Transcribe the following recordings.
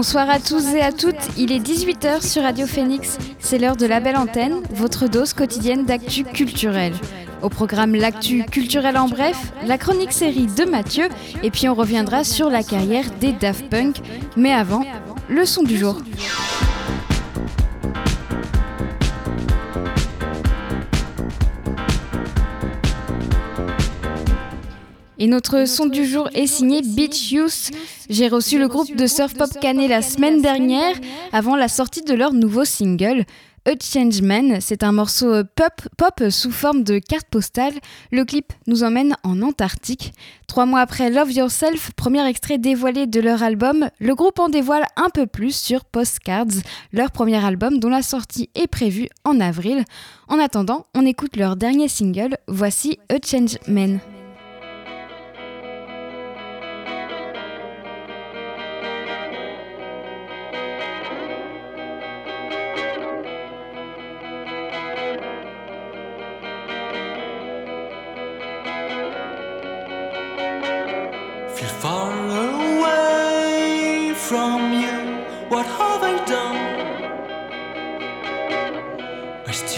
Bonsoir à tous et à toutes, il est 18h sur Radio Phoenix, c'est l'heure de la belle antenne, votre dose quotidienne d'actu culturel. Au programme L'actu culturel en bref, la chronique série de Mathieu, et puis on reviendra sur la carrière des Daft Punk. Mais avant, le son du jour. Et notre son du jour est signé Beach Youth. J'ai reçu le groupe de surf pop Canet la semaine dernière, avant la sortie de leur nouveau single. A Change Man, c'est un morceau pop, pop sous forme de carte postale. Le clip nous emmène en Antarctique. Trois mois après Love Yourself, premier extrait dévoilé de leur album, le groupe en dévoile un peu plus sur Postcards, leur premier album dont la sortie est prévue en avril. En attendant, on écoute leur dernier single, voici A Change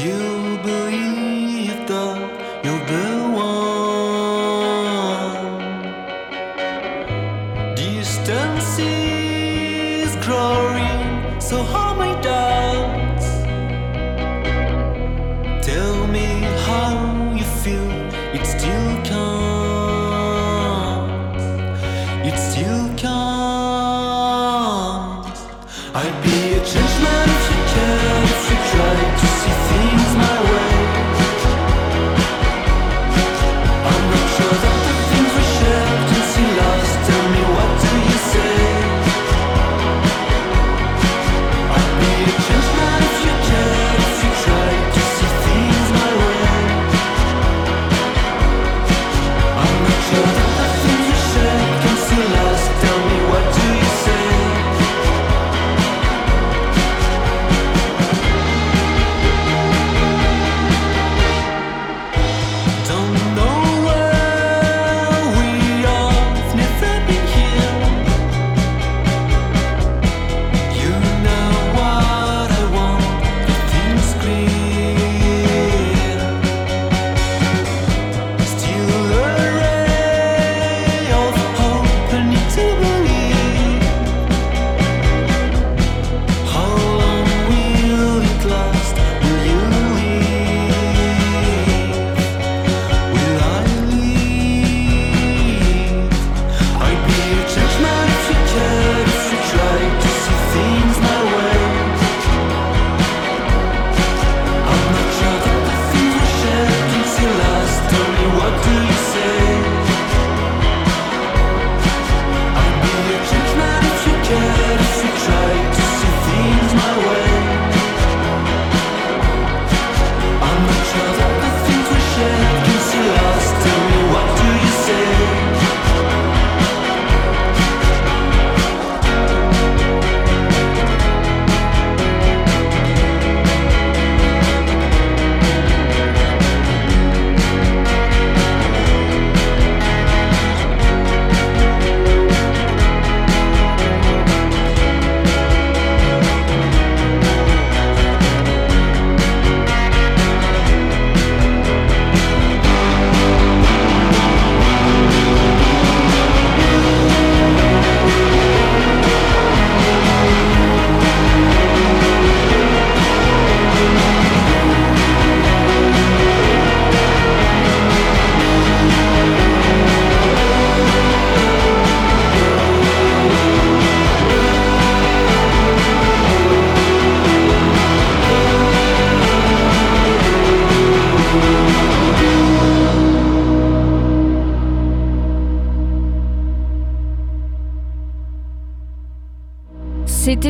you believe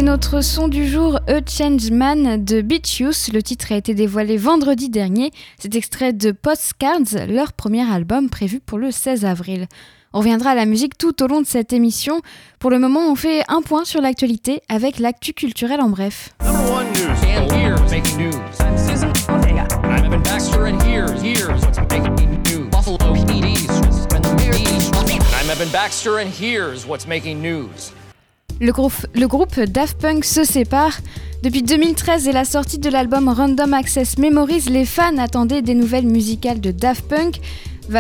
C'était notre son du jour A Change Man de Beach Youth. Le titre a été dévoilé vendredi dernier. C'est extrait de Postcards, leur premier album prévu pour le 16 avril. On reviendra à la musique tout au long de cette émission. Pour le moment, on fait un point sur l'actualité avec l'actu culturel en bref. Le groupe, Daft Punk se sépare. Depuis 2013 et la sortie de l'album Random Access Memories, les fans attendaient des nouvelles musicales de Daft Punk.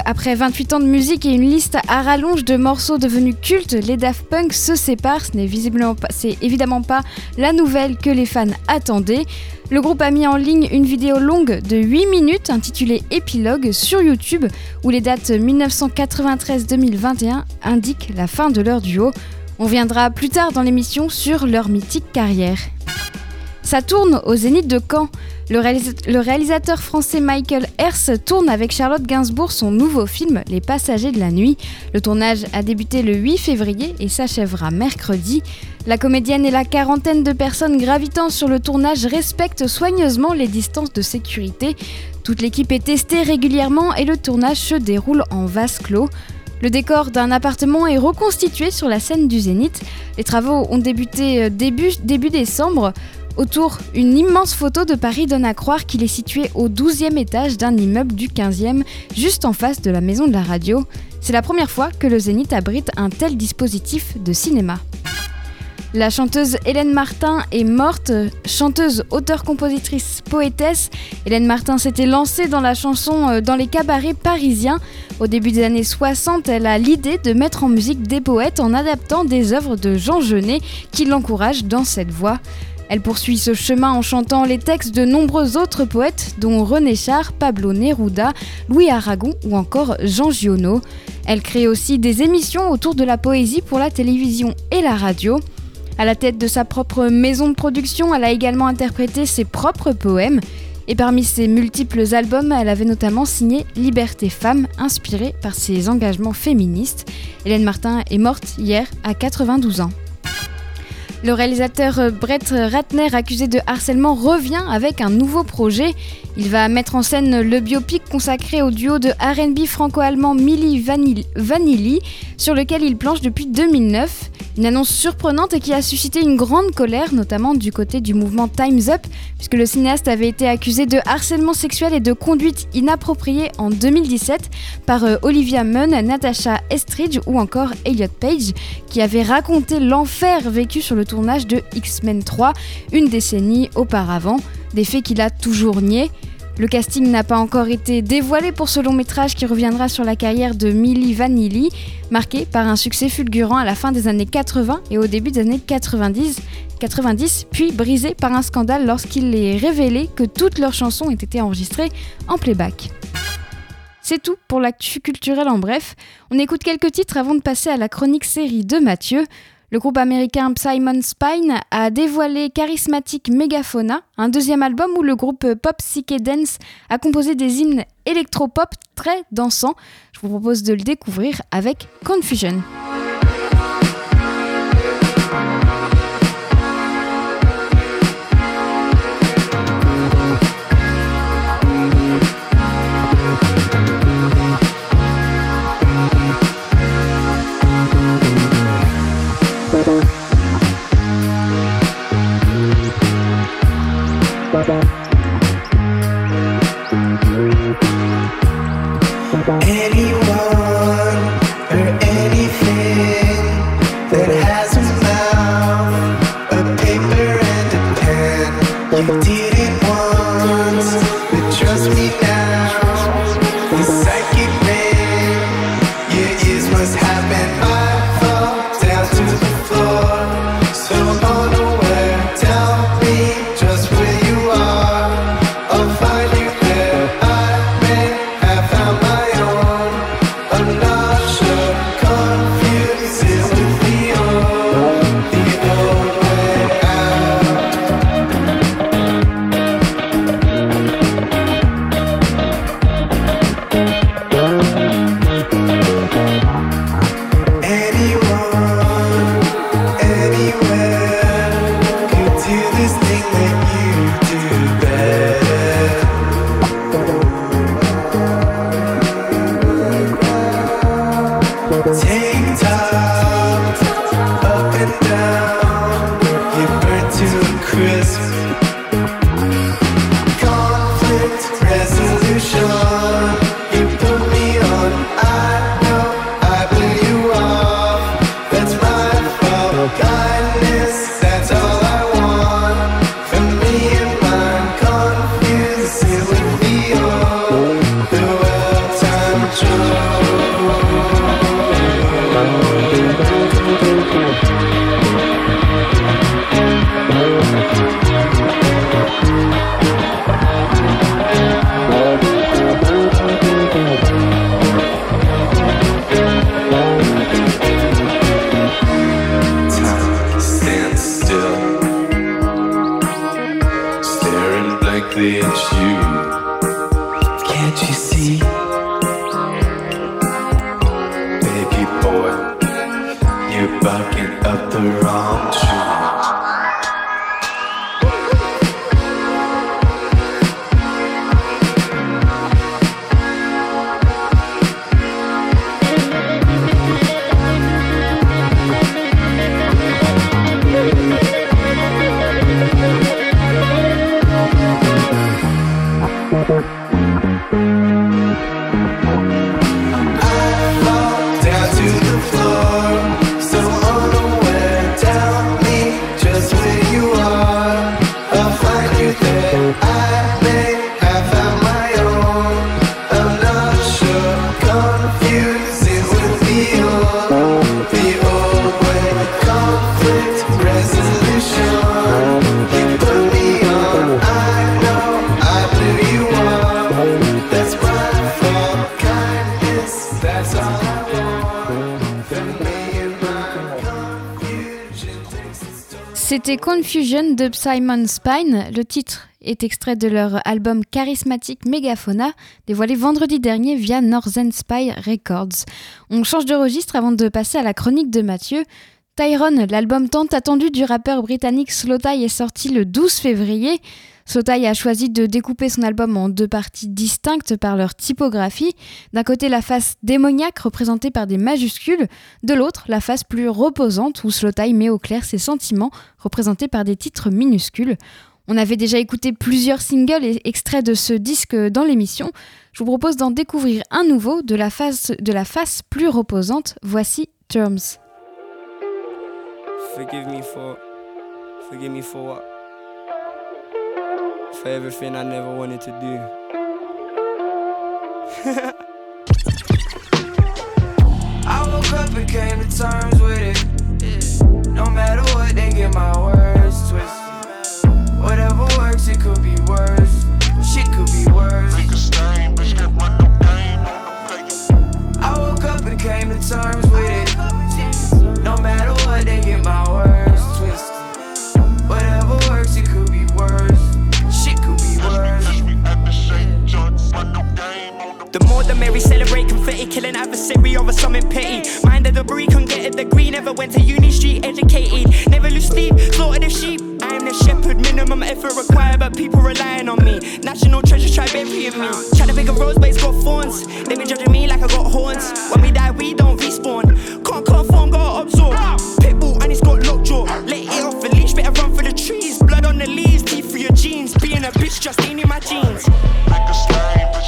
Après 28 ans de musique et une liste à rallonge de morceaux devenus cultes, les Daft Punk se séparent. Ce n'est évidemment pas la nouvelle que les fans attendaient. Le groupe a mis en ligne une vidéo longue de 8 minutes intitulée Épilogue sur YouTube où les dates 1993-2021 indiquent la fin de leur duo. On viendra plus tard dans l'émission sur leur mythique carrière. Ça tourne au Zénith de Caen. Le, réalisateur français Michael Hers tourne avec Charlotte Gainsbourg son nouveau film Les Passagers de la Nuit. Le tournage a débuté le 8 février et s'achèvera mercredi. La comédienne et la quarantaine de personnes gravitant sur le tournage respectent soigneusement les distances de sécurité. Toute l'équipe est testée régulièrement et le tournage se déroule en vase clos. Le décor d'un appartement est reconstitué sur la scène du Zénith. Les travaux ont débuté euh, début, début décembre. Autour, une immense photo de Paris donne à croire qu'il est situé au 12e étage d'un immeuble du 15e, juste en face de la maison de la radio. C'est la première fois que le Zénith abrite un tel dispositif de cinéma. La chanteuse Hélène Martin est morte, chanteuse, auteure, compositrice, poétesse. Hélène Martin s'était lancée dans la chanson euh, dans les cabarets parisiens. Au début des années 60, elle a l'idée de mettre en musique des poètes en adaptant des œuvres de Jean Genet qui l'encouragent dans cette voie. Elle poursuit ce chemin en chantant les textes de nombreux autres poètes, dont René Char, Pablo Neruda, Louis Aragon ou encore Jean Giono. Elle crée aussi des émissions autour de la poésie pour la télévision et la radio. À la tête de sa propre maison de production, elle a également interprété ses propres poèmes. Et parmi ses multiples albums, elle avait notamment signé Liberté Femme, inspirée par ses engagements féministes. Hélène Martin est morte hier à 92 ans. Le réalisateur Brett Ratner, accusé de harcèlement, revient avec un nouveau projet. Il va mettre en scène le biopic consacré au duo de RB franco-allemand Milli Vanilli, sur lequel il planche depuis 2009. Une annonce surprenante et qui a suscité une grande colère, notamment du côté du mouvement Time's Up, puisque le cinéaste avait été accusé de harcèlement sexuel et de conduite inappropriée en 2017 par euh, Olivia Munn, Natasha Estridge ou encore Elliot Page, qui avait raconté l'enfer vécu sur le tournage de X-Men 3 une décennie auparavant, des faits qu'il a toujours niés. Le casting n'a pas encore été dévoilé pour ce long métrage qui reviendra sur la carrière de Milli Vanilli, marqué par un succès fulgurant à la fin des années 80 et au début des années 90, 90 puis brisé par un scandale lorsqu'il est révélé que toutes leurs chansons ont été enregistrées en playback. C'est tout pour l'actu culturel en bref. On écoute quelques titres avant de passer à la chronique série de Mathieu. Le groupe américain Simon Spine a dévoilé Charismatic Megafauna, un deuxième album où le groupe pop psyché dance a composé des hymnes électropop très dansants. Je vous propose de le découvrir avec Confusion. Anyone Confusion de Simon Spine. Le titre est extrait de leur album charismatique Megaphona, dévoilé vendredi dernier via Northern Spy Records. On change de registre avant de passer à la chronique de Mathieu. Tyrone, l'album tant attendu du rappeur britannique Slowthai est sorti le 12 février. Sotai a choisi de découper son album en deux parties distinctes par leur typographie. D'un côté, la face démoniaque représentée par des majuscules, de l'autre, la face plus reposante où Slotai met au clair ses sentiments représentés par des titres minuscules. On avait déjà écouté plusieurs singles et extraits de ce disque dans l'émission. Je vous propose d'en découvrir un nouveau de la face, de la face plus reposante. Voici Terms. Forgive me for, forgive me for what? For everything I never wanted to do. I woke up and came to terms with it. No matter what, they get my words twisted. Whatever works, it could be worse. Shit could be worse. I woke up and came to terms more merry celebrate confetti, killing adversary over something petty. Mind the debris, can get a degree. Never went to uni street, educated. Never lose sleep, slaughtered the sheep. I am the shepherd, minimum effort required, but people relying on me. National treasure try burying me. Try to pick a rose, but it's got thorns. They been judging me like I got horns. When we die, we don't respawn. Can't conform, gotta absorb. Pitbull and it's got lockjaw. Let it off the leash, better run for the trees. Blood on the leaves, teeth for your jeans. Being a bitch just ain't in my jeans. Like a slime,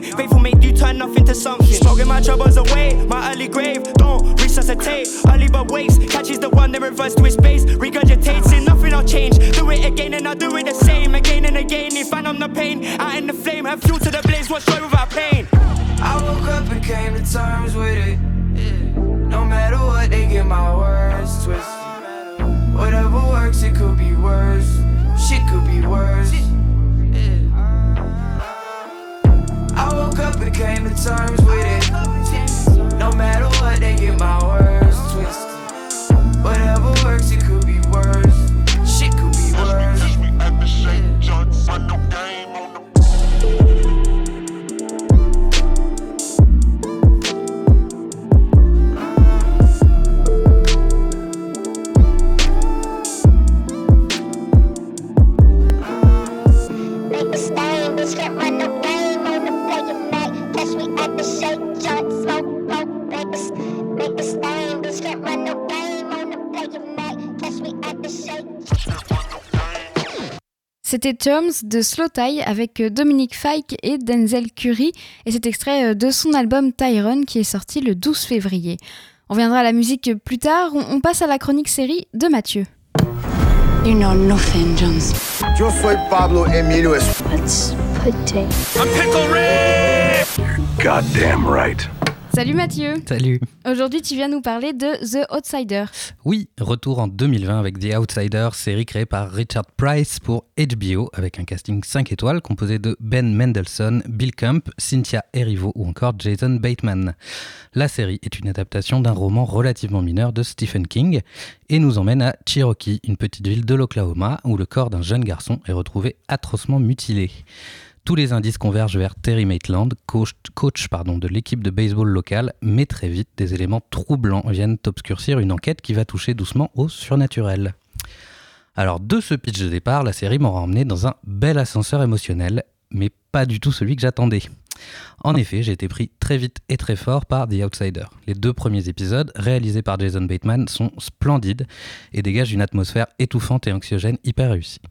something. Faith will make you turn nothing to something. Smoking my troubles away, my early grave. Don't resuscitate, early but waits. Catches the one that reverts to his base. Regurgitates and Nothing'll change. Do it again and I'll do it the same. Again and again, if I'm the pain. Out in the flame, have fuel to the blaze. What's joy without pain? I woke up and came to terms with it. No matter what, they get my words twisted. Whatever works, it could be worse. Shit could be worse. Came to terms with it. No matter what, they get my words twisted. Whatever works, it could be worse. Shit could be worse. C'était Terms de Slow Tie avec euh, Dominique Fike et Denzel Curry et cet extrait euh, de son album Tyrone qui est sorti le 12 février. On viendra à la musique plus tard, on, passe à la chronique série de Mathieu. You know nothing, Jones. Yo soy Pablo Emilio Let's put Goddamn right. Salut Mathieu Salut Aujourd'hui tu viens nous parler de The Outsider. Oui, retour en 2020 avec The Outsider, série créée par Richard Price pour HBO, avec un casting 5 étoiles composé de Ben Mendelssohn, Bill Camp, Cynthia Erivo ou encore Jason Bateman. La série est une adaptation d'un roman relativement mineur de Stephen King et nous emmène à Cherokee, une petite ville de l'Oklahoma où le corps d'un jeune garçon est retrouvé atrocement mutilé. Tous les indices convergent vers Terry Maitland, coach, de l'équipe de baseball locale, mais très vite, des éléments troublants viennent obscurcir une enquête qui va toucher doucement au surnaturel. Alors, de ce pitch de départ, la série m'aura emmené dans un bel ascenseur émotionnel, mais pas du tout celui que j'attendais. En effet, j'ai été pris très vite et très fort par The Outsider. Les deux premiers épisodes, réalisés par Jason Bateman, sont splendides et dégagent une atmosphère étouffante et anxiogène hyper réussie.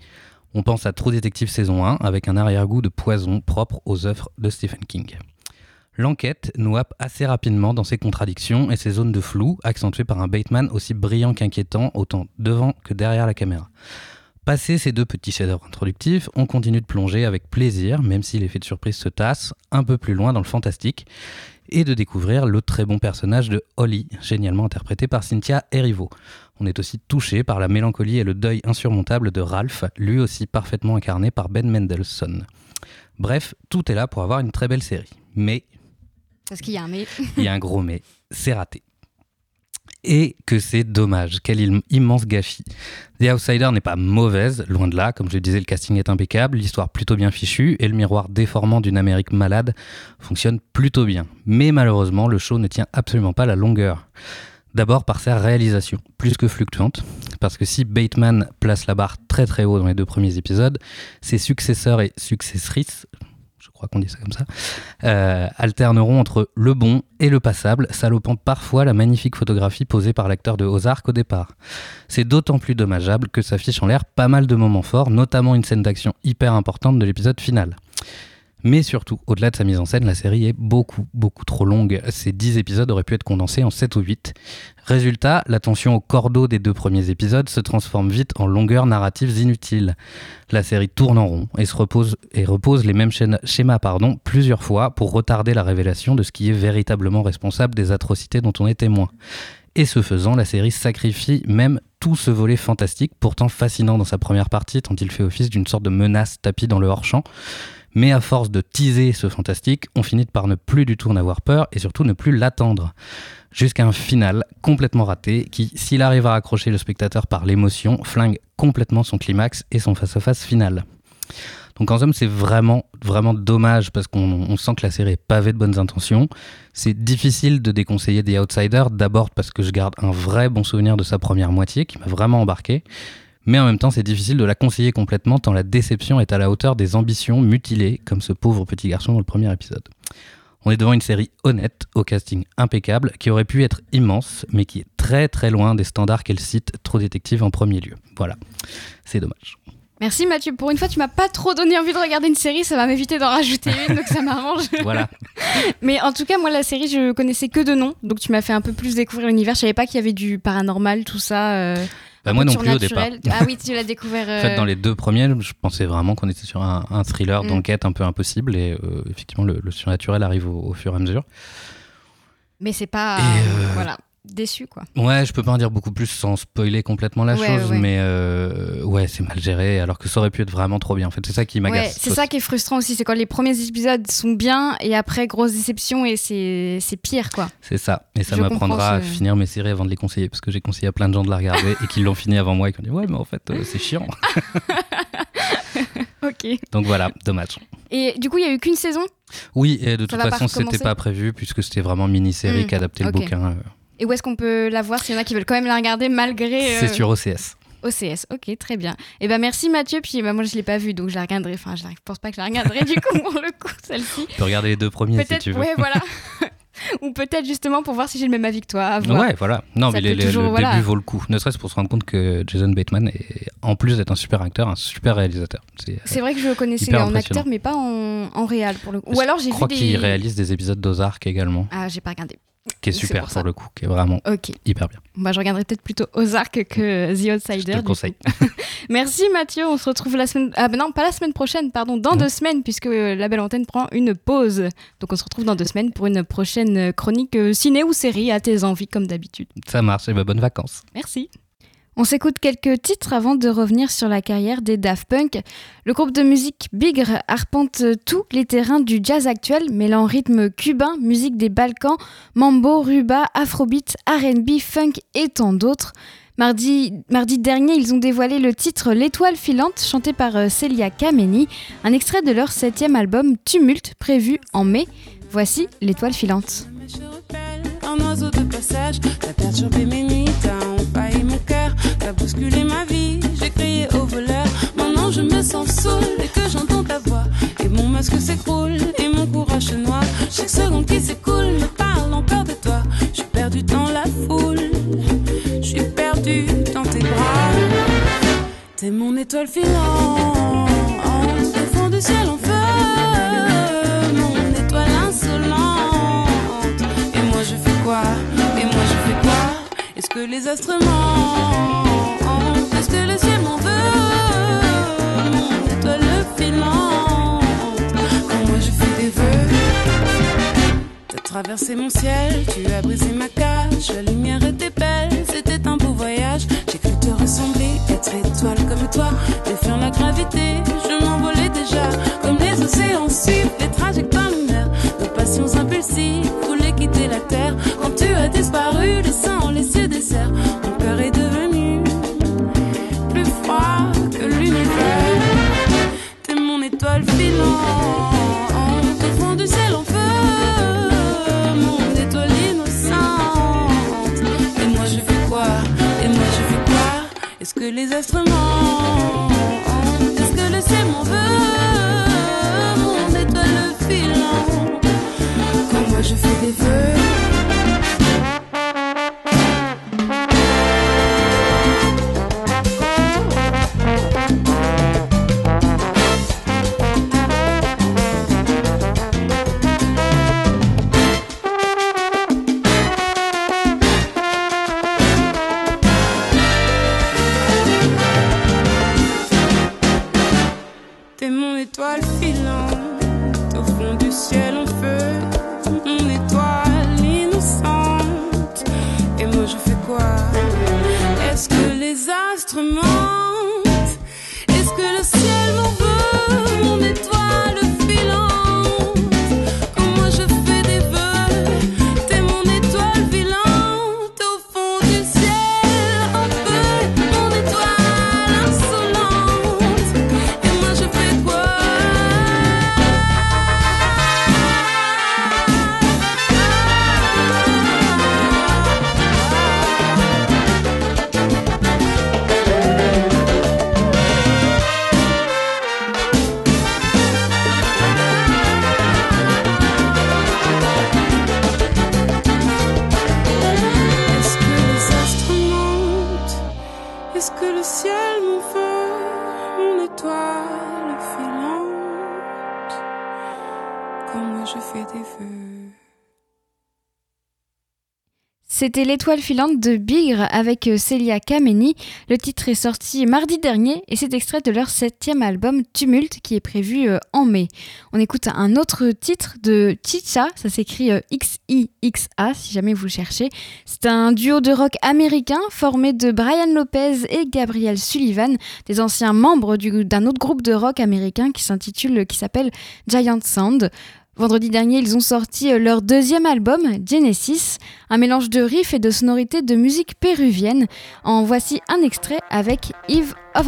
On pense à True Detective saison 1 avec un arrière-goût de poison propre aux œuvres de Stephen King. L'enquête nous happe assez rapidement dans ses contradictions et ses zones de flou, accentuées par un Bateman aussi brillant qu'inquiétant, autant devant que derrière la caméra. Passé ces deux petits chefs-d'œuvre introductifs, on continue de plonger avec plaisir, même si l'effet de surprise se tasse, un peu plus loin dans le fantastique, et de découvrir le très bon personnage de Holly, génialement interprété par Cynthia Erivo. On est aussi touché par la mélancolie et le deuil insurmontable de Ralph, lui aussi parfaitement incarné par Ben Mendelssohn. Bref, tout est là pour avoir une très belle série. Mais Parce qu'il y a un mais. il y a un gros mais, c'est raté. Et que c'est dommage, quel im- immense gâchis. The Outsider n'est pas mauvaise, loin de là, comme je le disais, le casting est impeccable, l'histoire plutôt bien fichue, et le miroir déformant d'une Amérique malade fonctionne plutôt bien. Mais malheureusement, le show ne tient absolument pas la longueur. D'abord par sa réalisation, plus que fluctuante, parce que si Bateman place la barre très très haut dans les deux premiers épisodes, ses successeurs et successrices, je crois qu'on dit ça comme ça, euh, alterneront entre le bon et le passable, salopant parfois la magnifique photographie posée par l'acteur de Ozark au départ. C'est d'autant plus dommageable que s'affiche en l'air pas mal de moments forts, notamment une scène d'action hyper importante de l'épisode final. Mais surtout, au-delà de sa mise en scène, la série est beaucoup, beaucoup trop longue. Ces 10 épisodes auraient pu être condensés en 7 ou 8. Résultat, l'attention au cordeau des deux premiers épisodes se transforme vite en longueurs narratives inutiles. La série tourne en rond et, se repose, et repose les mêmes schémas pardon, plusieurs fois pour retarder la révélation de ce qui est véritablement responsable des atrocités dont on est témoin. Et ce faisant, la série sacrifie même tout ce volet fantastique, pourtant fascinant dans sa première partie, tant il fait office d'une sorte de menace tapie dans le hors-champ. Mais à force de teaser ce fantastique, on finit par ne plus du tout en avoir peur et surtout ne plus l'attendre. Jusqu'à un final complètement raté qui, s'il arrive à accrocher le spectateur par l'émotion, flingue complètement son climax et son face-à-face final. Donc en somme, c'est vraiment, vraiment dommage parce qu'on on sent que la série est pavée de bonnes intentions. C'est difficile de déconseiller The Outsider, d'abord parce que je garde un vrai bon souvenir de sa première moitié qui m'a vraiment embarqué. Mais en même temps, c'est difficile de la conseiller complètement tant la déception est à la hauteur des ambitions mutilées, comme ce pauvre petit garçon dans le premier épisode. On est devant une série honnête, au casting impeccable, qui aurait pu être immense, mais qui est très très loin des standards qu'elle cite, Trop Détective en premier lieu. Voilà, c'est dommage. Merci Mathieu. Pour une fois, tu m'as pas trop donné envie de regarder une série, ça va m'éviter d'en rajouter une, donc ça m'arrange. Voilà. Mais en tout cas, moi, la série, je connaissais que de nom, donc tu m'as fait un peu plus découvrir l'univers. Je savais pas qu'il y avait du paranormal, tout ça. euh, Bah, moi non plus au départ. Ah oui, tu l'as découvert. En fait, euh, dans les deux premiers, je pensais vraiment qu'on était sur un, un thriller Mm. d'enquête un peu impossible et euh, effectivement, le, le surnaturel arrive au, au fur et à mesure. Mais c'est pas. Et, euh, Voilà. Déçu, quoi. Ouais, je peux pas en dire beaucoup plus sans spoiler complètement la Ouais, chose, ouais. mais euh, ouais, c'est mal géré, alors que ça aurait pu être vraiment trop bien. En fait, c'est ça qui Ouais, m'agace. c'est ça qui est frustrant aussi, c'est quand les premiers épisodes sont bien et après grosse déception et c'est pire, quoi. C'est ça. Et ça m'apprendra à finir mes séries avant de les conseiller, parce que j'ai conseillé à plein de gens de la regarder et qui l'ont fini avant moi et qui ont dit ouais, mais en fait, euh, c'est chiant. Ok. Donc voilà, dommage. Et du coup, il y a eu qu'une saison? Oui, et de Ça toute façon, c'était pas prévu puisque c'était vraiment mini-série Hmm, qui adaptait le bouquin. euh, Et où est-ce qu'on peut la voir s'il y en a qui veulent quand même la regarder malgré. euh, C'est sur OCS. OCS, ok, très bien. Et ben merci Mathieu, puis bah, moi je l'ai pas vu donc je la regarderai. Enfin, je la- pense pas que je la regarderai du coup pour le coup celle-ci. Tu peux regarder les deux premiers si tu veux. ouais, voilà. Ou peut-être justement pour voir si j'ai le même avis que toi. Ouais, voilà. Non, Ça mais les- toujours, le voilà. début vaut le coup. Ne serait-ce pour se rendre compte que Jason Bateman est, en plus d'être un super acteur, un super réalisateur. C'est, vrai que je le connaissais en acteur, mais pas en, en réel pour le coup. Ou alors j'ai Je vu crois des. qu'il réalise des épisodes d'Ozark également, Ah, j'ai pas regardé. Qui est super pour le coup, qui est vraiment Ok. hyper bien. Bah, je regarderai peut-être plutôt Ozark que The Outsider. Je te le conseille. Merci Mathieu, on se retrouve la semaine. Ah, bah non, pas la semaine prochaine, pardon, dans deux semaines, puisque euh, la belle antenne prend une pause. Donc on se retrouve dans deux semaines pour une prochaine euh, chronique euh, ciné ou série à tes envies, comme d'habitude. Ça marche, et bah, bonnes vacances. Merci. On s'écoute quelques titres avant de revenir sur la carrière des Daft Punk. Le groupe de musique Bigre arpente tous les terrains du jazz actuel, mêlant rythme cubain, musique des Balkans, mambo, ruba, afrobeat, R&B, funk et tant d'autres. Mardi, dernier, ils ont dévoilé le titre L'étoile filante, chanté par euh, Celia Kameni, un extrait de leur septième album Tumulte, prévu en mai. Voici L'étoile filante. Bousculé ma vie, j'ai crié au voleur, maintenant je me sens saoul et que j'entends ta voix, et mon masque s'écroule, et mon courage se noie, chaque seconde qui s'écoule me parle encore de toi, suis perdu dans la foule, suis perdu dans tes bras, t'es mon étoile filante, au fond du ciel en feu, mon étoile insolente. Et moi je fais quoi? Et moi je fais quoi? Est-ce que les astres mentent? Quand moi je fais des vœux. T'as traversé mon ciel, tu as brisé ma cage. La lumière était belle, c'était un beau voyage. J'ai cru te ressembler, être étoile comme toi. Défiant la gravité, je m'envolais déjà. Comme les océans suivent les trajectoires lunaires. Nos passions impulsives voulaient quitter la terre. Quand tu as disparu, laissant les cieux déserts, je fais des vœux. C'était l'étoile filante de Bigre avec euh, Celia Kameni. Le titre est sorti mardi dernier et c'est extrait de leur septième album Tumulte qui est prévu euh, en mai. On écoute un autre titre de Chicha, ça s'écrit euh, X-I-X-A si jamais vous cherchez. C'est un duo de rock américain formé de Brian Lopez et Gabriel Sullivan, des anciens membres du- d'un autre groupe de rock américain qui s'intitule, qui s'appelle Giant Sound. Vendredi dernier, ils ont sorti euh, leur deuxième album, Genesis, un mélange de riffs et de sonorités de musique péruvienne. En voici un extrait avec Yves of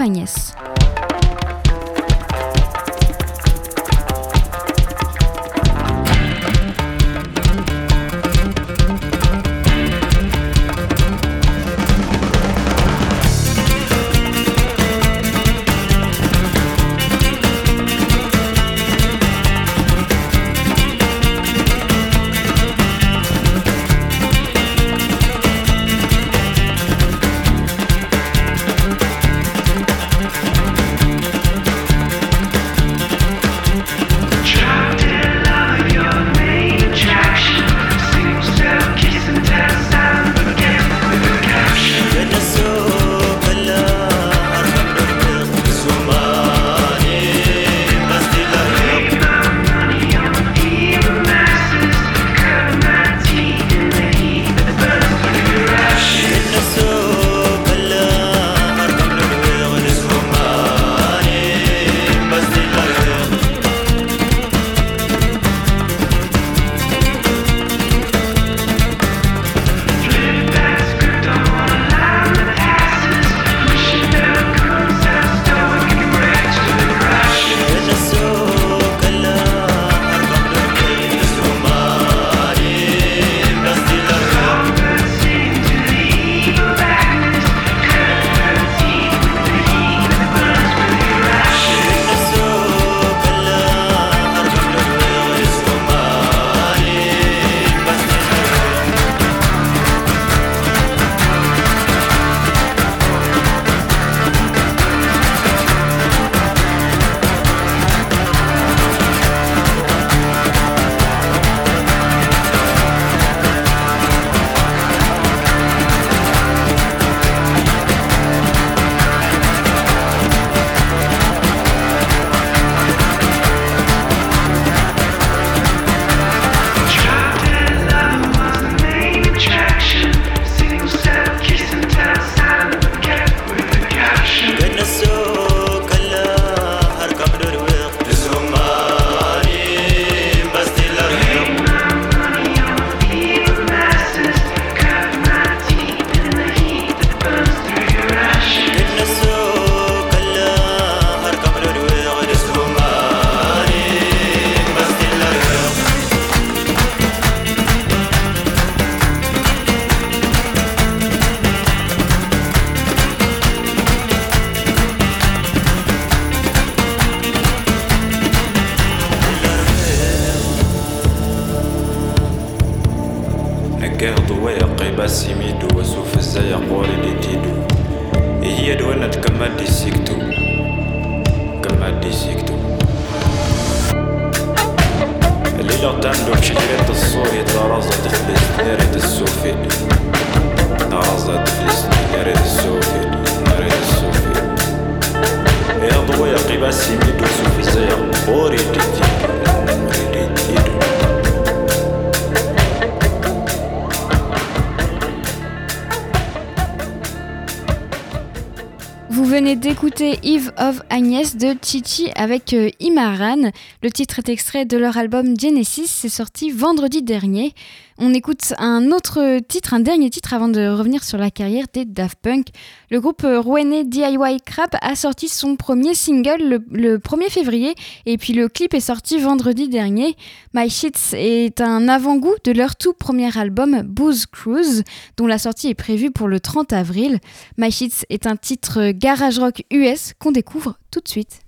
d'écouter Eve of Agnès de Chichi avec euh, Imaran. Le titre est extrait de leur album Genesis, c'est sorti vendredi dernier. On écoute un autre titre, un dernier titre avant de revenir sur la carrière des Daft Punk. Le groupe euh, rouennais DIY Crap a sorti son premier single le, le 1er février et puis le clip est sorti vendredi dernier. My Shits est un avant-goût de leur tout premier album Booze Cruise dont la sortie est prévue pour le 30 avril. My Shits est un titre garage rock US qu'on découvre tout de suite.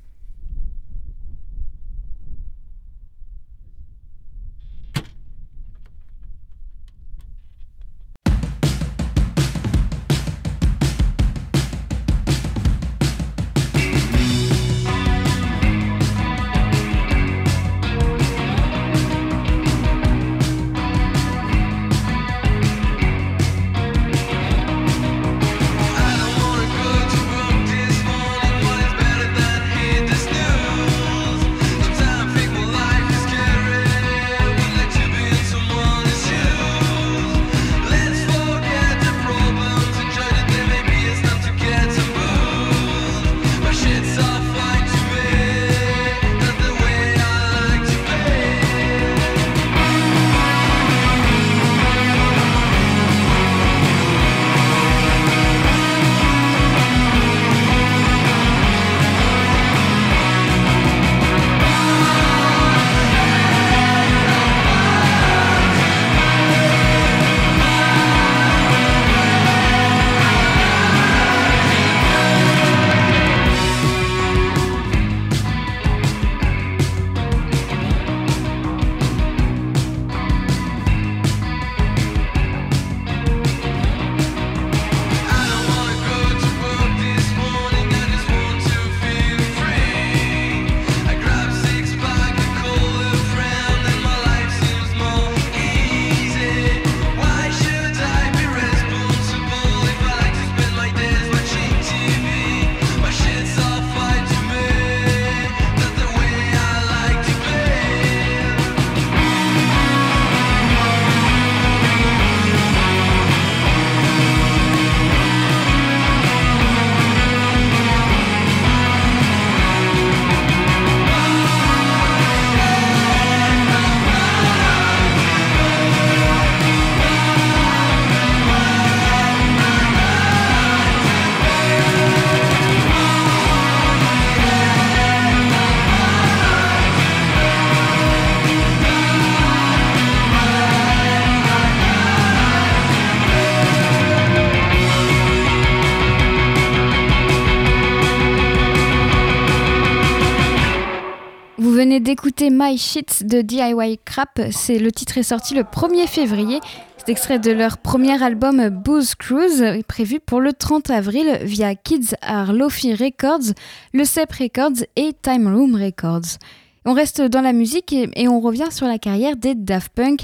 My Shit de DIY Crap. C'est le titre est sorti le 1er février. C'est extrait de leur premier album Booze Cruise, prévu pour le 30 avril via Kids Are Lofi Records, Le CEP Records et Time Room Records. On reste dans la musique et, on revient sur la carrière des Daft Punk.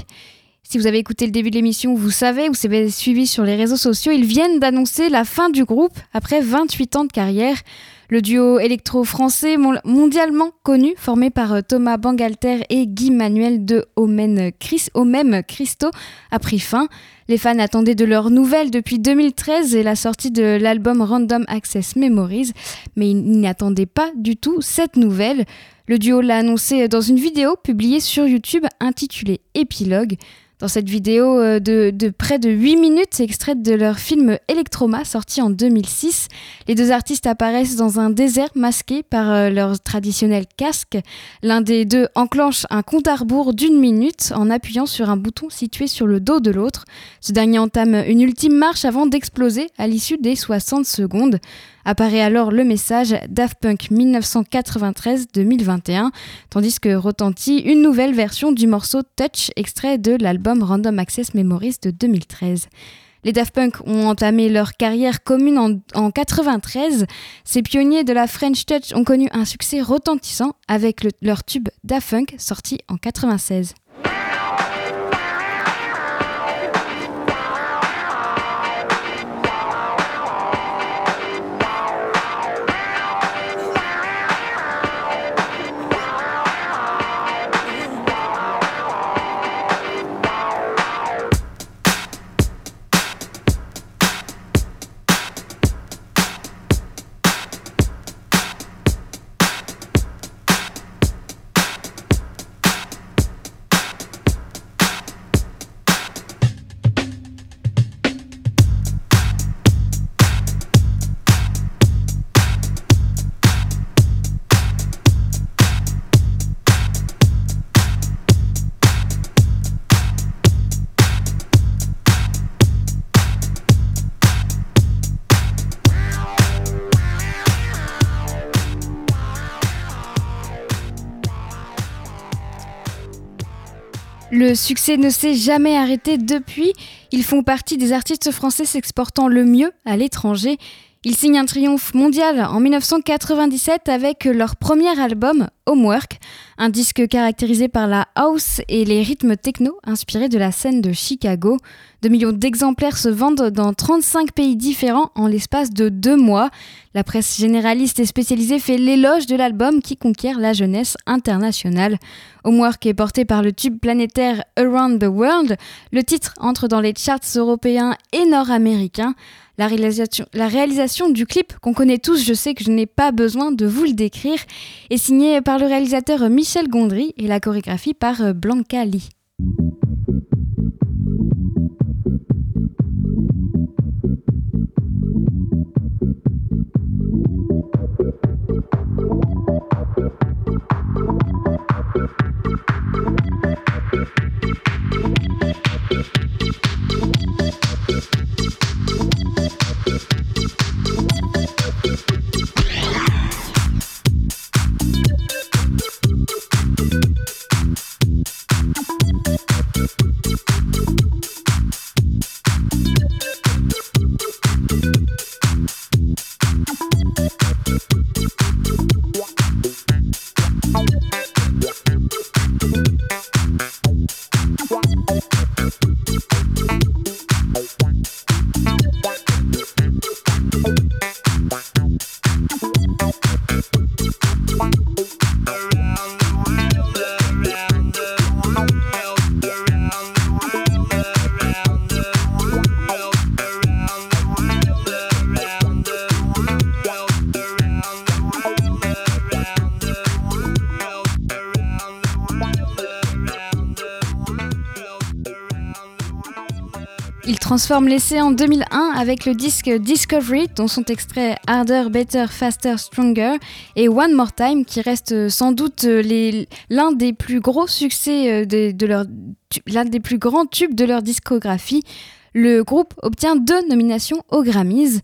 Si vous avez écouté le début de l'émission, vous savez, ou vous avez suivi sur les réseaux sociaux, ils viennent d'annoncer la fin du groupe après 28 ans de carrière. Le duo électro-français mondialement connu, formé par euh, Thomas Bangalter et Guy Manuel de Omen Chris, Omem Christo, a pris fin. Les fans attendaient de leurs nouvelles depuis 2013 et la sortie de l'album Random Access Memories, mais ils n'y attendaient pas du tout cette nouvelle. Le duo l'a annoncé dans une vidéo publiée sur YouTube intitulée Épilogue. Dans cette vidéo euh, de, près de 8 minutes, extraite de leur film Electroma, sorti en 2006, les deux artistes apparaissent dans un désert masqué par euh, leur traditionnel casque. L'un des deux enclenche un compte à rebours d'une minute en appuyant sur un bouton situé sur le dos de l'autre. Ce dernier entame une ultime marche avant d'exploser à l'issue des 60 secondes. Apparaît alors le message Daft Punk 1993-2021, tandis que retentit une nouvelle version du morceau Touch, extrait de l'album Random Access Memories de 2013. Les Daft Punk ont entamé leur carrière commune en, 1993. Ces pionniers de la French Touch ont connu un succès retentissant avec leur tube Daft Punk sorti en 1996. Le succès ne s'est jamais arrêté depuis. Ils font partie des artistes français s'exportant le mieux à l'étranger. Ils signent un triomphe mondial en 1997 avec leur premier album, Homework, un disque caractérisé par la house et les rythmes techno inspirés de la scène de Chicago. Deux millions d'exemplaires se vendent dans 35 pays différents en l'espace de deux mois. La presse généraliste et spécialisée fait l'éloge de l'album qui conquiert la jeunesse internationale. Homework est porté par le tube planétaire Around the World. Le titre entre dans les charts européens et nord-américains. La réalisation, du clip qu'on connaît tous, je sais que je n'ai pas besoin de vous le décrire, est signée par le réalisateur Michel Gondry et la chorégraphie par Blanca Lee. transforme l'essai en 2001 avec le disque Discovery, dont sont extraits Harder, Better, Faster, Stronger et One More Time, qui reste sans doute l'un des plus gros succès euh, de, leur l'un des plus grands tubes de leur discographie. Le groupe obtient deux nominations aux Grammys.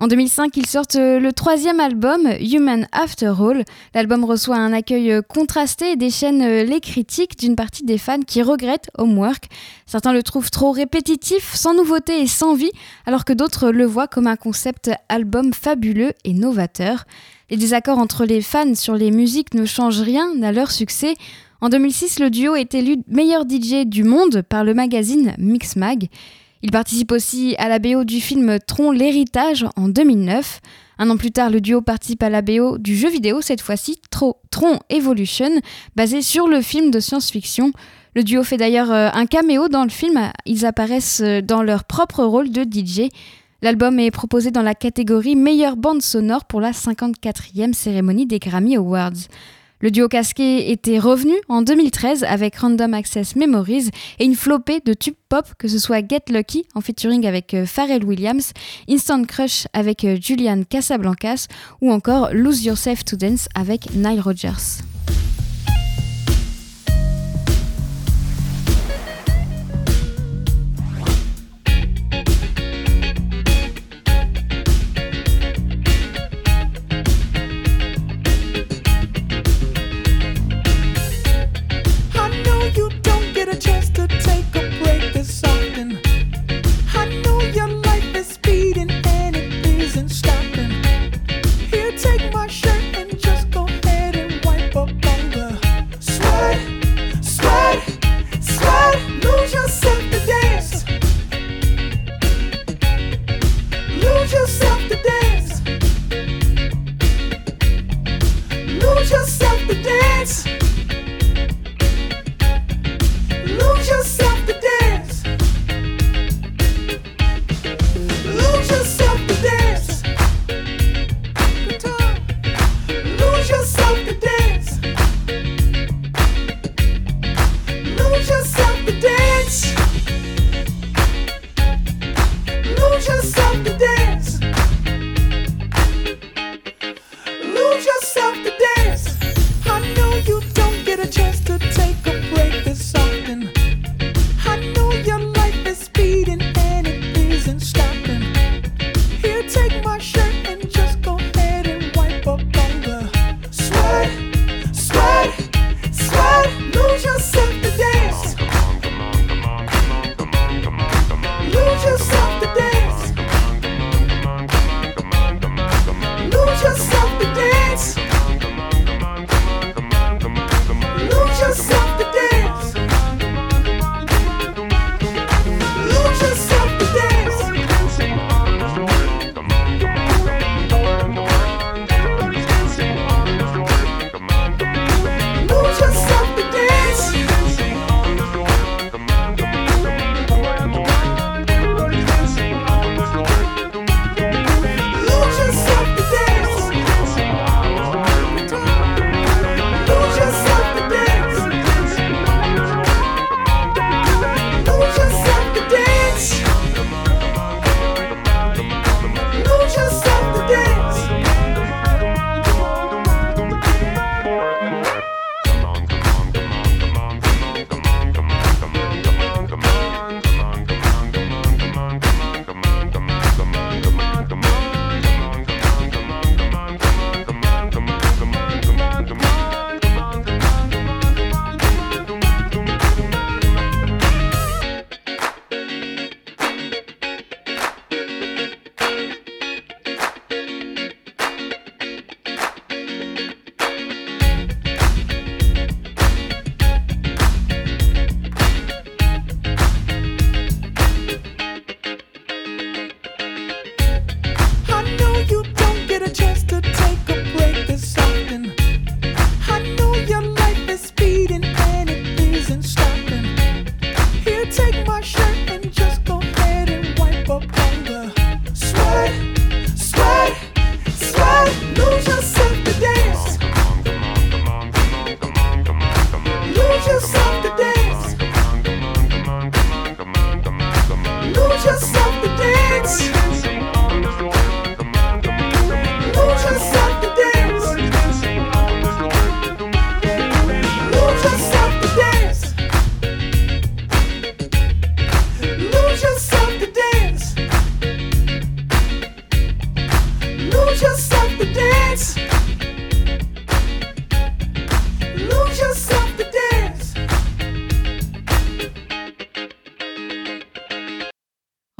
En 2005, ils sortent euh, le troisième album, Human After All. L'album reçoit un accueil euh, contrasté et déchaîne euh, les critiques d'une partie des fans qui regrettent Homework. Certains le trouvent trop répétitif, sans nouveauté et sans vie, alors que d'autres le voient comme un concept album fabuleux et novateur. Les désaccords entre les fans sur les musiques ne changent rien à leur succès. En 2006, le duo est élu meilleur DJ du monde par le magazine Mixmag. Il participe aussi à la BO du film Tron l'héritage en 2009. Un an plus tard, le duo participe à la BO du jeu vidéo, cette fois-ci Tron Evolution, basé sur le film de science-fiction. Le duo fait d'ailleurs euh, un caméo dans le film, ils apparaissent euh, dans leur propre rôle de DJ. L'album est proposé dans la catégorie meilleure bande sonore pour la 54e cérémonie des Grammy Awards. Le duo casqué était revenu en 2013 avec Random Access Memories et une flopée de tubes pop, que ce soit Get Lucky en featuring avec euh, Pharrell Williams, Instant Crush avec euh, Julian Casablancas ou encore Lose Yourself to Dance avec Nile Rodgers.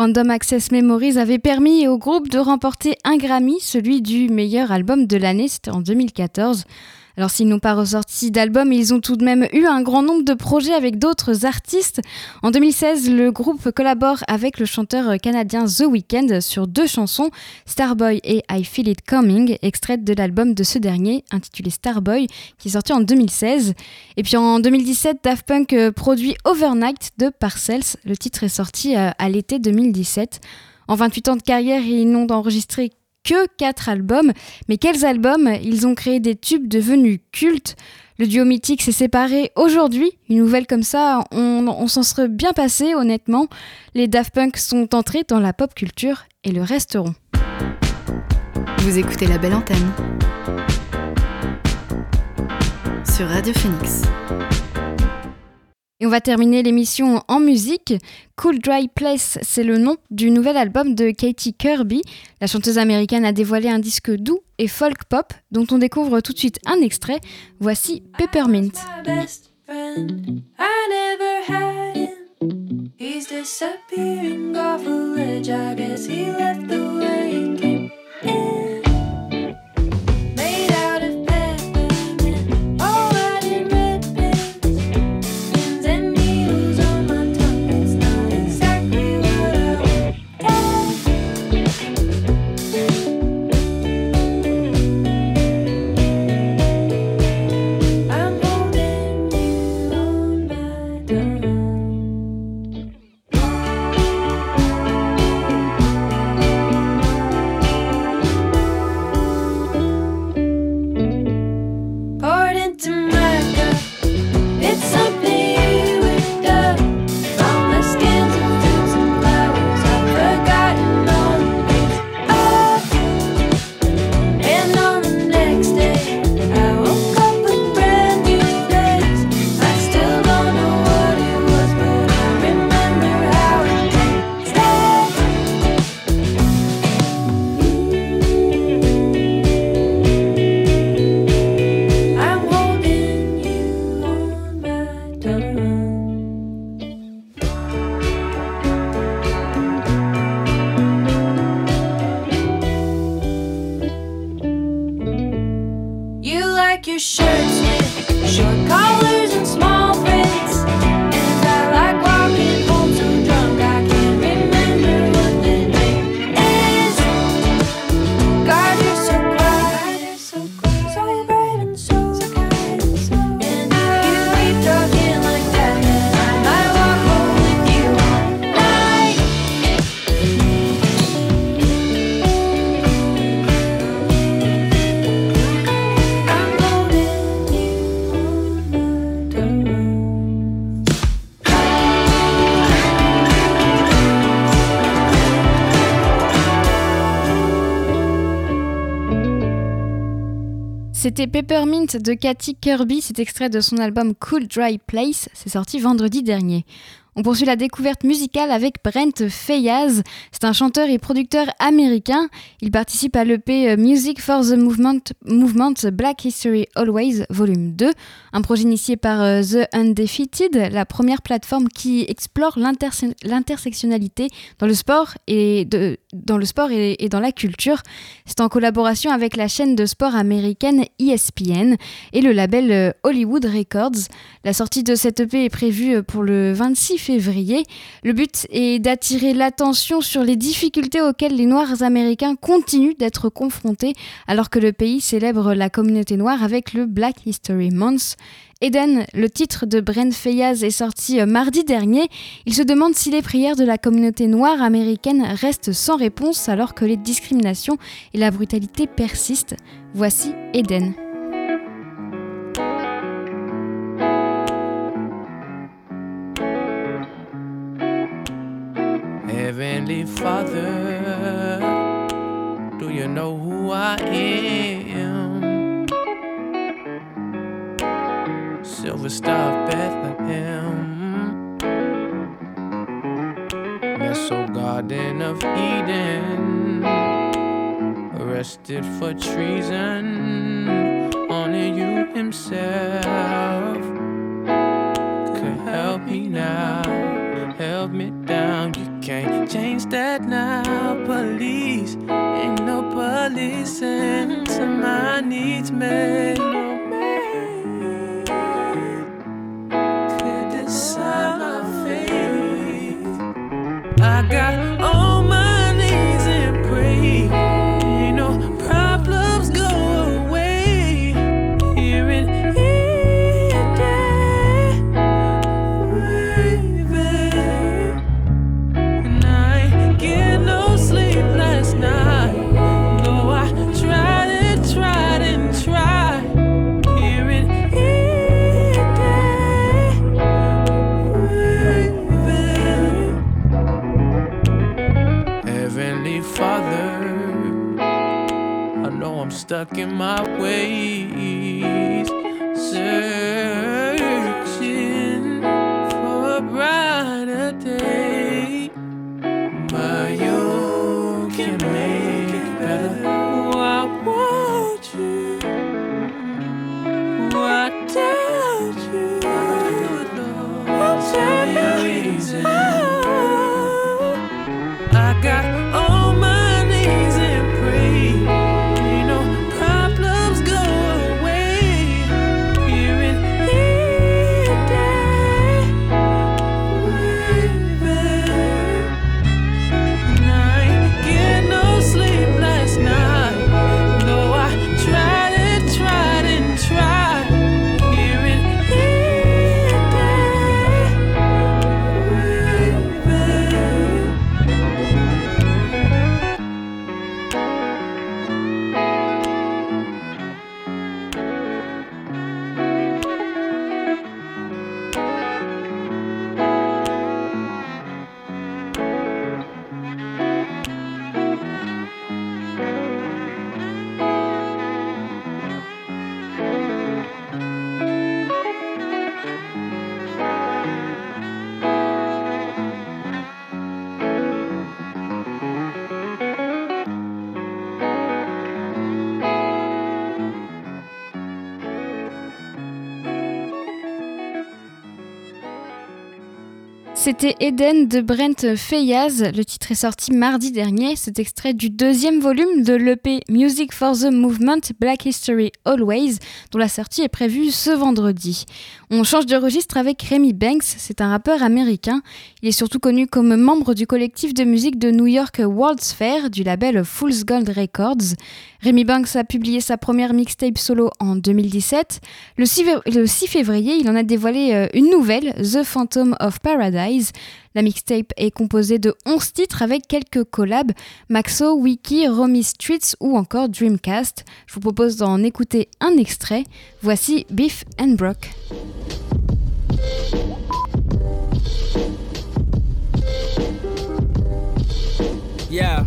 Random Access Memories avait permis au groupe de remporter un Grammy, celui du meilleur album de l'année, c'était en 2014. Alors s'ils n'ont pas ressorti d'album, ils ont tout de même eu un grand nombre de projets avec d'autres artistes. En 2016, le groupe collabore avec le chanteur canadien The Weeknd sur deux chansons, Starboy et I Feel It Coming, extraites de l'album de ce dernier, intitulé Starboy, qui est sorti en 2016. Et puis en 2017, Daft Punk euh, produit Overnight de Parcells. Le titre est sorti euh, à l'été 2017. En 28 ans de carrière, ils n'ont enregistré que 4 albums. Mais quels albums Ils ont créé des tubes devenus cultes? Le duo mythique s'est séparé aujourd'hui. Une nouvelle comme ça, on, on s'en serait bien passé, honnêtement. Les Daft Punk sont entrés dans la pop culture et le resteront. Vous écoutez la belle antenne sur Radio Phoenix. Et on va terminer l'émission en musique. Cool Dry Place, c'est le nom du nouvel album de Katie Kirby. La chanteuse américaine a dévoilé un disque doux et folk pop dont on découvre tout de suite un extrait. Voici Peppermint. C'était Peppermint de Katy Kirby, cet extrait de son album Cool Dry Place, c'est sorti vendredi dernier. On poursuit la découverte musicale avec Brent Fayaz. C'est un chanteur et producteur américain. Il participe à l'EP Music for the Movement, Black History Always, volume 2, un projet initié par euh, The Undefeated, la première plateforme qui explore l'interse- l'intersectionnalité dans le sport et, dans, le sport et, dans la culture. C'est en collaboration avec la chaîne de sport américaine ESPN et le label euh, Hollywood Records. La sortie de cette EP est prévue euh, pour le 26 février. Le but est d'attirer l'attention sur les difficultés auxquelles les Noirs américains continuent d'être confrontés alors que le pays célèbre la communauté noire avec le Black History Month. Eden, le titre de Brent Fayaz est sorti euh, mardi dernier. Il se demande si les prières de la communauté noire américaine restent sans réponse alors que les discriminations et la brutalité persistent. Voici Eden. Heavenly Father, do you know who I am? Silver Star Bethlehem, Meso Garden of Eden, arrested for treason. Only you himself could help me now, help me can't change that now, police. Ain't no police to my needs, man. Could decide my fate. I got I'm stuck in my ways, C'était Eden de Brent Fayaz. Le titre est sorti mardi dernier. C'est extrait du deuxième volume de l'EP Music for the Movement Black History Always, dont la sortie est prévue ce vendredi. On change de registre avec Remy Banks. C'est un rappeur américain. Il est surtout connu comme membre du collectif de musique de New York World's Fair du label Fool's Gold Records. Remy Banks a publié sa première mixtape solo en 2017. Le 6, fév- le 6 février, il en a dévoilé euh, une nouvelle, The Phantom of Paradise. La mixtape est composée de 11 titres avec quelques collabs, Maxo, Wiki, Romy Streets ou encore Dreamcast. Je vous propose d'en écouter un extrait. Voici Beef and Brock. Yeah.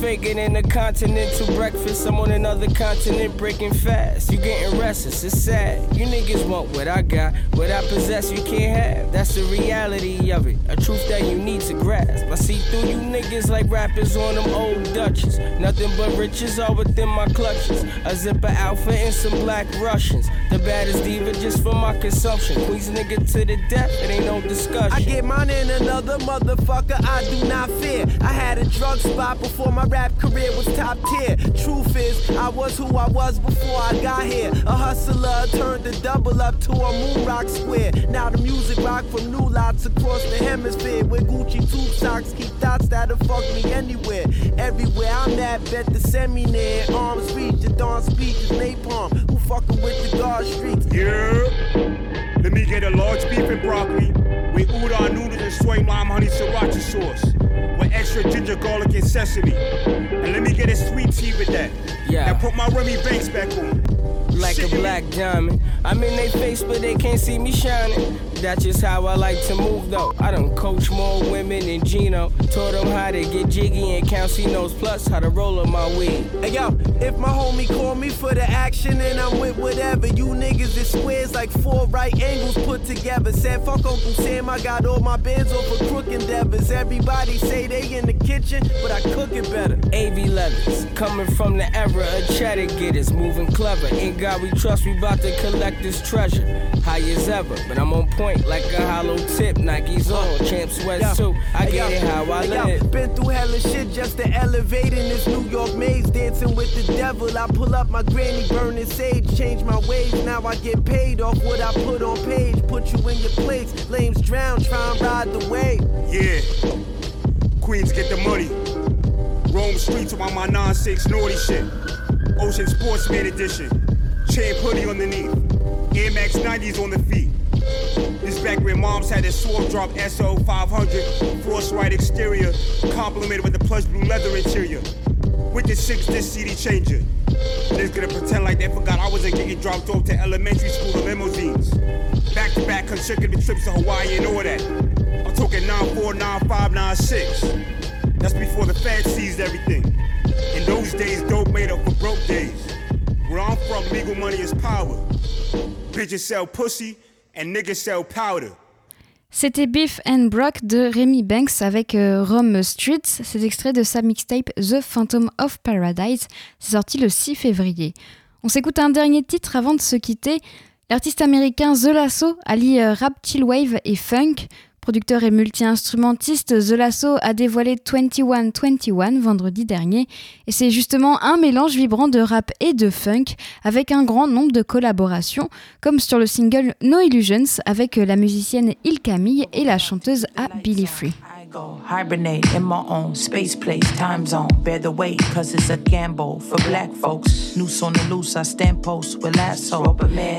Faking in a continental breakfast. I'm on another continent breaking fast. You getting restless, it's sad. You niggas want what I got, what I possess, you can't have. That's the reality of it, a truth that you need to grasp. I see through you niggas like rappers on them old Dutches. Nothing but riches all within my clutches. A zipper alpha and some black Russians. The baddest diva just for my consumption. Queens nigga to the death, it ain't no discussion. I get mine in another motherfucker, I do not fear. I had a drug spot before my rap career was top tier. Truth is, I was who I was before I got here. A hustler turned the double up to a moon rock square. Now the music rock from new lots across the hemisphere. Where Gucci tube socks keep thoughts that'll fuck me anywhere. Everywhere I'm at, bet the semi near. Arms reach, the dawn speech is napalm. Who fucking with the guard streets? Yeah. Let me get a large beef and broccoli with udon noodles and soy lime honey sriracha sauce extra ginger, garlic, and sesame. And let me get a sweet tea with that. Yeah. And put my Remy Banks back on. like a black diamond. I'm in their face, but they can't see me shining. That's just how I like to move though. I done coach more women than Gino. Taught them how to get jiggy and count C-notes plus how to roll on my weed. Hey yo, if my homie call me for the action and I'm with whatever, you niggas is squares like four right angles put together. Said fuck Uncle Sam, I got all my bands of crook endeavors. Everybody say they in the kitchen, but I cook it better. AV leathers, coming from the era of cheddar getters, moving clever. In God we trust, we bout to collect this treasure. High as ever, but I'm on point like a hollow tip. Nike's on, champ sweats too. I Hey, get yo, it how I hey, yo, live. Been through hella shit just to elevate in this New York maze. Dancing with the devil. I pull up my granny burning sage. Change my ways. Now I get paid off what I put on page. Put you in your place. Lames drown. Try and ride the wave. Yeah. Queens get the money. Rome streets on my 9-6 naughty shit. Ocean Sportsman Edition. Champ hoodie underneath. Air Max 90s on the feet. This back when moms had their sword drop SO 500. Frost white exterior. Complemented with the plush blue leather interior. With the six disc CD changer. Niggas gonna pretend like they forgot I wasn't getting dropped off to elementary school in limousines. Back to back consecutive trips to Hawaii and all that. I'm talking 94, 95, 96. That's before the Fed seized everything. In those days, dope made up for broke days. Where I'm from, legal money is power. Bitches sell pussy C'était Beef and Brock de Remy Banks avec euh, Rome Streets. C'est extrait de sa mixtape The Phantom of Paradise. C'est sorti le 6 février. On s'écoute un dernier titre avant de se quitter. L'artiste américain The Lasso allie euh, rap, chillwave et funk. Producteur et multi-instrumentiste, The Lasso a dévoilé 2121 vendredi dernier et c'est justement un mélange vibrant de rap et de funk avec un grand nombre de collaborations comme sur le single No Illusions avec la musicienne Il Camille et la chanteuse A Billy Free. Go hibernate in my own space place time zone. Bear the weight cause it's a gamble for black folks. Noose on the loose i stand post with lasso.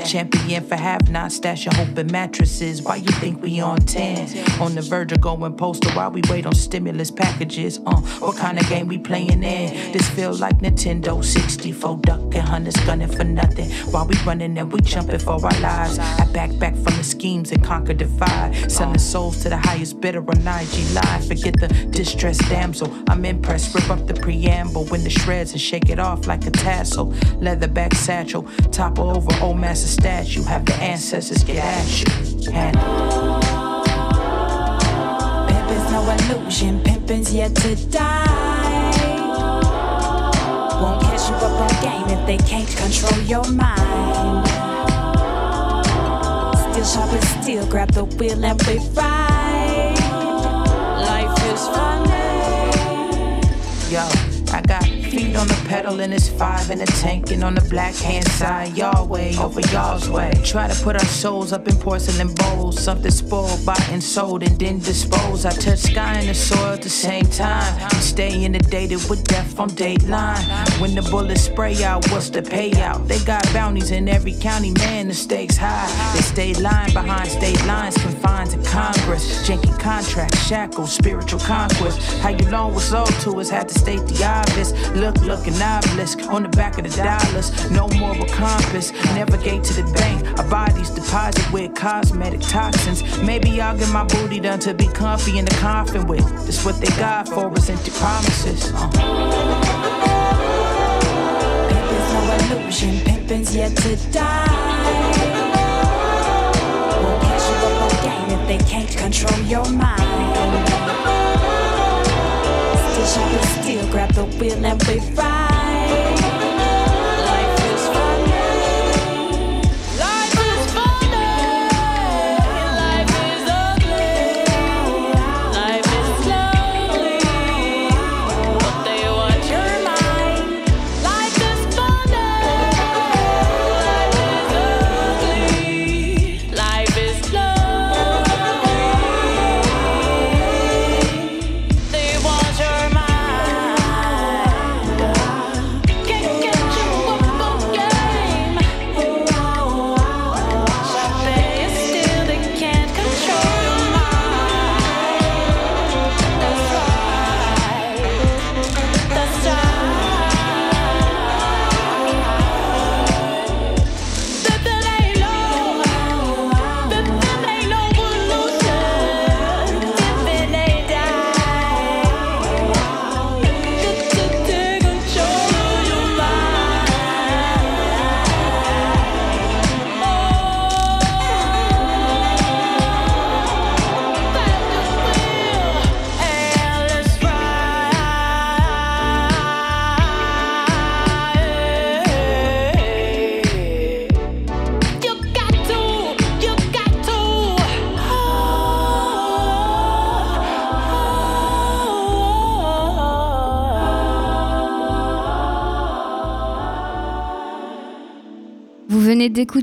Champion for have not stashing hope in mattresses. Why you think we on 10 on the verge of going postal while we wait on stimulus packages. Uh what kind of game we playing in? This feel like nintendo 64 ducking hunters gunning for nothing. While we running and we jumping for our lives. I back back from the schemes and conquer defy selling souls to the highest bidder on IG live forget the distressed damsel. I'm impressed. Rip up the preamble when the shreds and shake it off like a tassel. Leatherback satchel topple over old master statue. Have the ancestors get at you. Pimpin's no illusion, pimpin's yet to die. Won't catch you up on game if they can't control your mind. Still sharp as steel, grab the wheel and we ride. Yo. I got feet on the pedal and it's five in the tank and on the black hand side y'all way over y'all's way. Try to put our souls up in porcelain bowls something spoiled bought and sold and then dispose I touch sky and the soil at the same time. Stay inundated with death on dateline. When the bullets spray out what's the payout? They got bounties in every county man the stakes high. They stay lying behind state lines confined to Congress. Janky contracts shackles spiritual conquest. How you long was owed to us had to state the obvious. Look look an obelisk on the back of the dollars no moral compass navigate to the bank our bodies deposit with cosmetic toxins maybe I'll get my booty done to be comfy in the coffin with That's what they got for us empty promises uh. Pimpin's no illusion, pimpin's yet to die. Won't catch you up on game if they can't control your mind. Still steel, grab the wheel and we ride.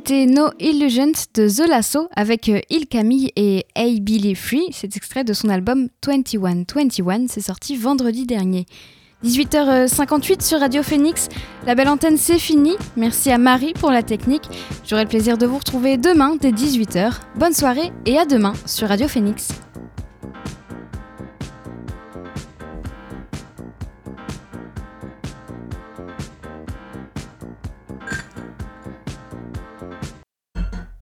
D'écouter No Illusions de The Lasso avec euh, Il Camille et Hey Billy Free. C'est extrait de son album 2121. C'est sorti vendredi dernier. 18h58 sur Radio Phoenix. La belle antenne, c'est fini. Merci à Marie pour la technique. J'aurai le plaisir de vous retrouver demain dès 18h. Bonne soirée et à demain sur Radio Phoenix.